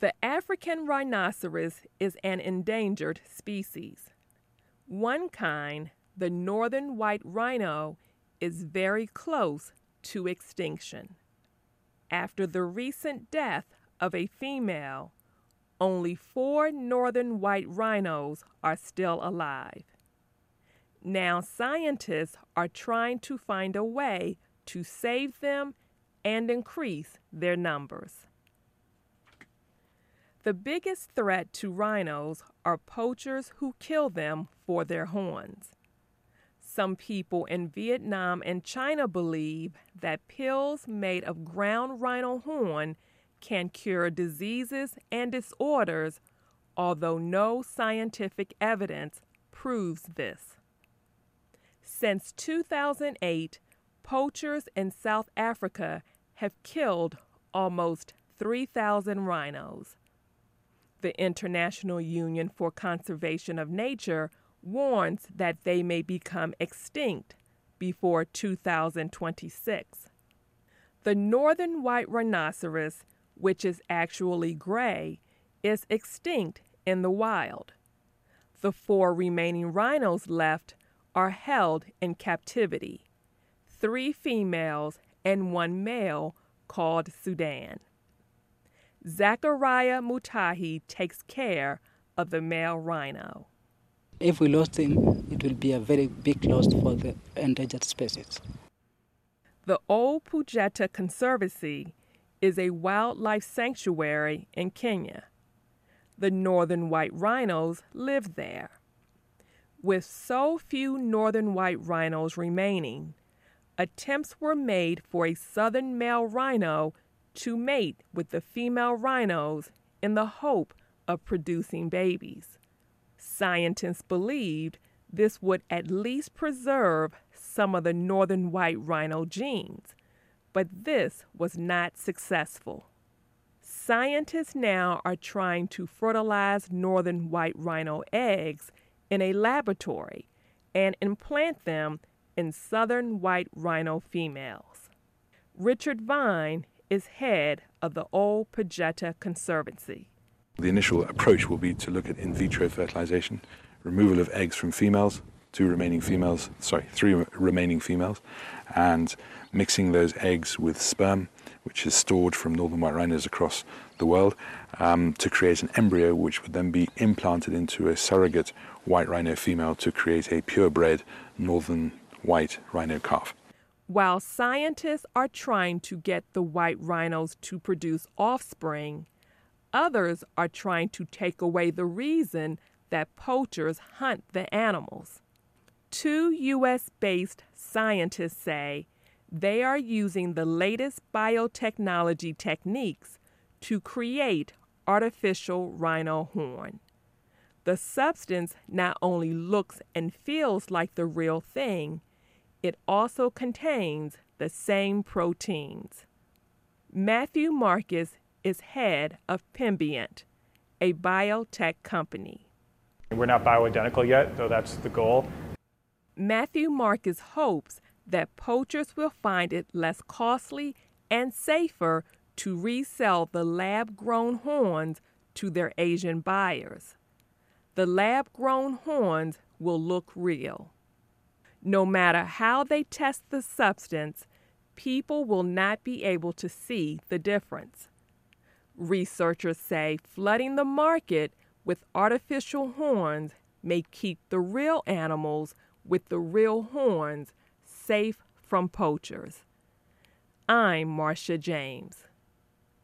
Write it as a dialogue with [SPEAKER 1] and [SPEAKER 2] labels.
[SPEAKER 1] The African rhinoceros is an endangered species. One kind, the northern white rhino, is very close to extinction. After the recent death of a female, only four northern white rhinos are still alive. Now, scientists are trying to find a way to save them and increase their numbers. The biggest threat to rhinos are poachers who kill them for their horns. Some people in Vietnam and China believe that pills made of ground rhino horn can cure diseases and disorders, although no scientific evidence proves this. Since 2008, poachers in South Africa have killed almost 3,000 rhinos. The International Union for Conservation of Nature warns that they may become extinct before 2026. The northern white rhinoceros, which is actually gray, is extinct in the wild. The four remaining rhinos left are held in captivity three females and one male called Sudan. Zachariah Mutahi takes care of the male rhino.
[SPEAKER 2] If we lost him, it will be a very big loss for the endangered species.
[SPEAKER 1] The Ol Pejeta Conservancy is a wildlife sanctuary in Kenya. The northern white rhinos live there. With so few northern white rhinos remaining, attempts were made for a southern male rhino to mate with the female rhinos in the hope of producing babies. Scientists believed this would at least preserve some of the northern white rhino genes, but this was not successful. Scientists now are trying to fertilize northern white rhino eggs in a laboratory and implant them in southern white rhino females. Richard Vigne is head of the Ol Pejeta Conservancy.
[SPEAKER 3] The initial approach will be to look at in vitro fertilization, removal of eggs from females, two remaining females, sorry, three remaining females, and mixing those eggs with sperm, which is stored from northern white rhinos across the world, um, to create an embryo which would then be implanted into a surrogate white rhino female to create a purebred northern white rhino calf.
[SPEAKER 1] While scientists are trying to get the white rhinos to produce offspring, others are trying to take away the reason that poachers hunt the animals. Two U.S. based scientists say they are using the latest biotechnology techniques to create artificial rhino horn. The substance not only looks and feels like the real thing, it also contains the same proteins. Matthew Markus is head of Pembient, a biotech company.
[SPEAKER 4] We're not bioidentical yet, though that's the goal.
[SPEAKER 1] Matthew Markus hopes that poachers will find it less costly and safer to resell the lab grown horns to their Asian buyers. The lab grown horns will look real. No matter how they test the substance, people will not be able to see the difference. Researchers say flooding the market with artificial horns may keep the real animals with the real horns safe from poachers. I'm Marsha James.